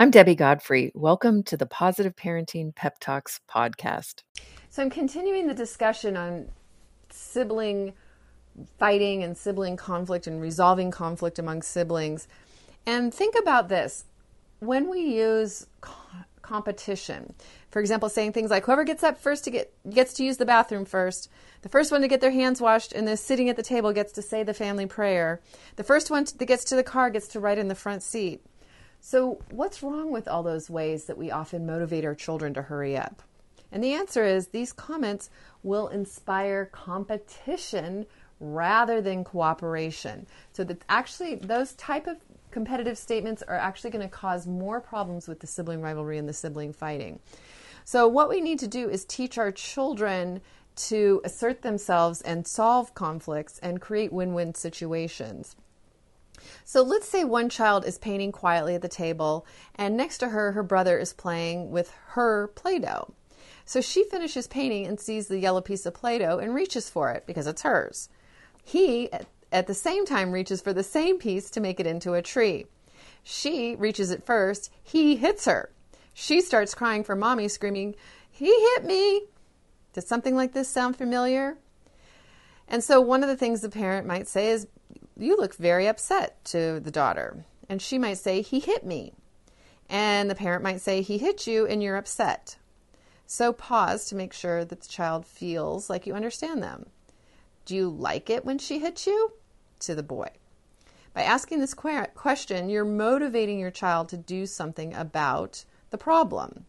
I'm Debbie Godfrey. Welcome to the Positive Parenting Pep Talks podcast. So, I'm continuing the discussion on sibling fighting and sibling conflict and resolving conflict among siblings. And think about this when we use competition, for example, saying things like whoever gets up first to get gets to use the bathroom first, the first one to get their hands washed and the sitting at the table gets to say the family prayer, the first one that gets to the car gets to ride in the front seat. So, what's wrong with all those ways that we often motivate our children to hurry up? And the answer is these comments will inspire competition rather than cooperation. So that actually those type of competitive statements are actually going to cause more problems with the sibling rivalry and the sibling fighting. So what we need to do is teach our children to assert themselves and solve conflicts and create win-win situations. So let's say one child is painting quietly at the table, and next to her, her brother is playing with her Play Doh. So she finishes painting and sees the yellow piece of Play Doh and reaches for it because it's hers. He, at the same time, reaches for the same piece to make it into a tree. She reaches it first, he hits her. She starts crying for mommy, screaming, He hit me! Does something like this sound familiar? And so, one of the things the parent might say is, you look very upset to the daughter. And she might say, He hit me. And the parent might say, He hit you and you're upset. So pause to make sure that the child feels like you understand them. Do you like it when she hits you? To the boy. By asking this question, you're motivating your child to do something about the problem.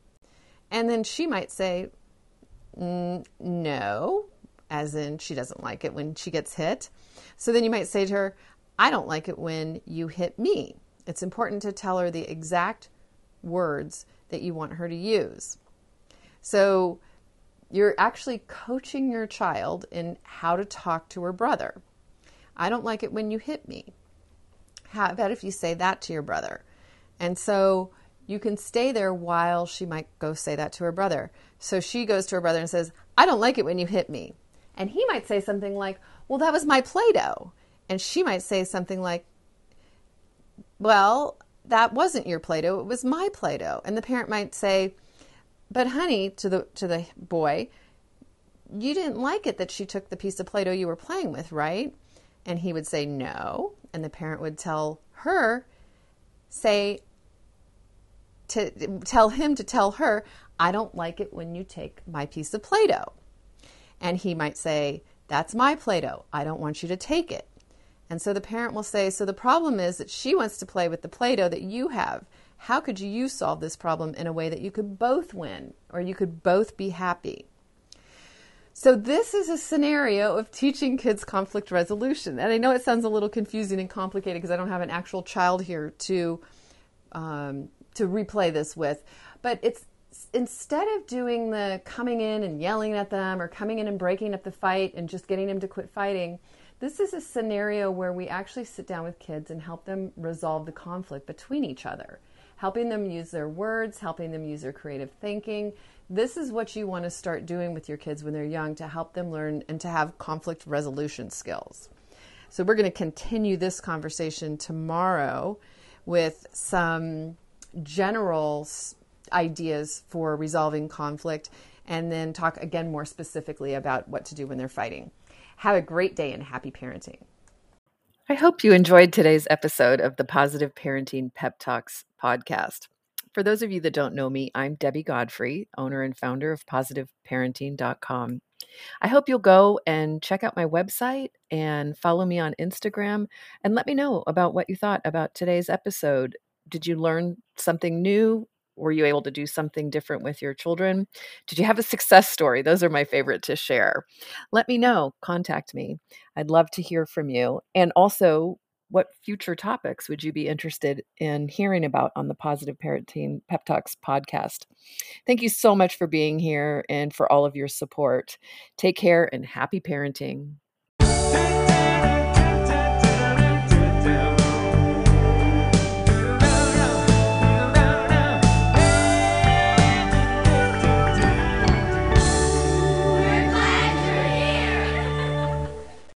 And then she might say, No, as in she doesn't like it when she gets hit. So then you might say to her, I don't like it when you hit me. It's important to tell her the exact words that you want her to use. So you're actually coaching your child in how to talk to her brother. I don't like it when you hit me. How about if you say that to your brother? And so you can stay there while she might go say that to her brother. So she goes to her brother and says, I don't like it when you hit me. And he might say something like, Well, that was my Play Doh. And she might say something like, Well, that wasn't your Play Doh, it was my Play Doh. And the parent might say, But honey, to the to the boy, you didn't like it that she took the piece of Play Doh you were playing with, right? And he would say, No. And the parent would tell her, say, to tell him to tell her, I don't like it when you take my piece of Play Doh. And he might say, That's my Play Doh. I don't want you to take it. And so the parent will say, So the problem is that she wants to play with the Play Doh that you have. How could you solve this problem in a way that you could both win or you could both be happy? So, this is a scenario of teaching kids conflict resolution. And I know it sounds a little confusing and complicated because I don't have an actual child here to, um, to replay this with. But it's instead of doing the coming in and yelling at them or coming in and breaking up the fight and just getting them to quit fighting, this is a scenario where we actually sit down with kids and help them resolve the conflict between each other, helping them use their words, helping them use their creative thinking. This is what you want to start doing with your kids when they're young to help them learn and to have conflict resolution skills. So, we're going to continue this conversation tomorrow with some general ideas for resolving conflict, and then talk again more specifically about what to do when they're fighting. Have a great day and happy parenting. I hope you enjoyed today's episode of the Positive Parenting Pep Talks podcast. For those of you that don't know me, I'm Debbie Godfrey, owner and founder of positiveparenting.com. I hope you'll go and check out my website and follow me on Instagram and let me know about what you thought about today's episode. Did you learn something new? Were you able to do something different with your children? Did you have a success story? Those are my favorite to share. Let me know. Contact me. I'd love to hear from you. And also, what future topics would you be interested in hearing about on the Positive Parenting Pep Talks podcast? Thank you so much for being here and for all of your support. Take care and happy parenting.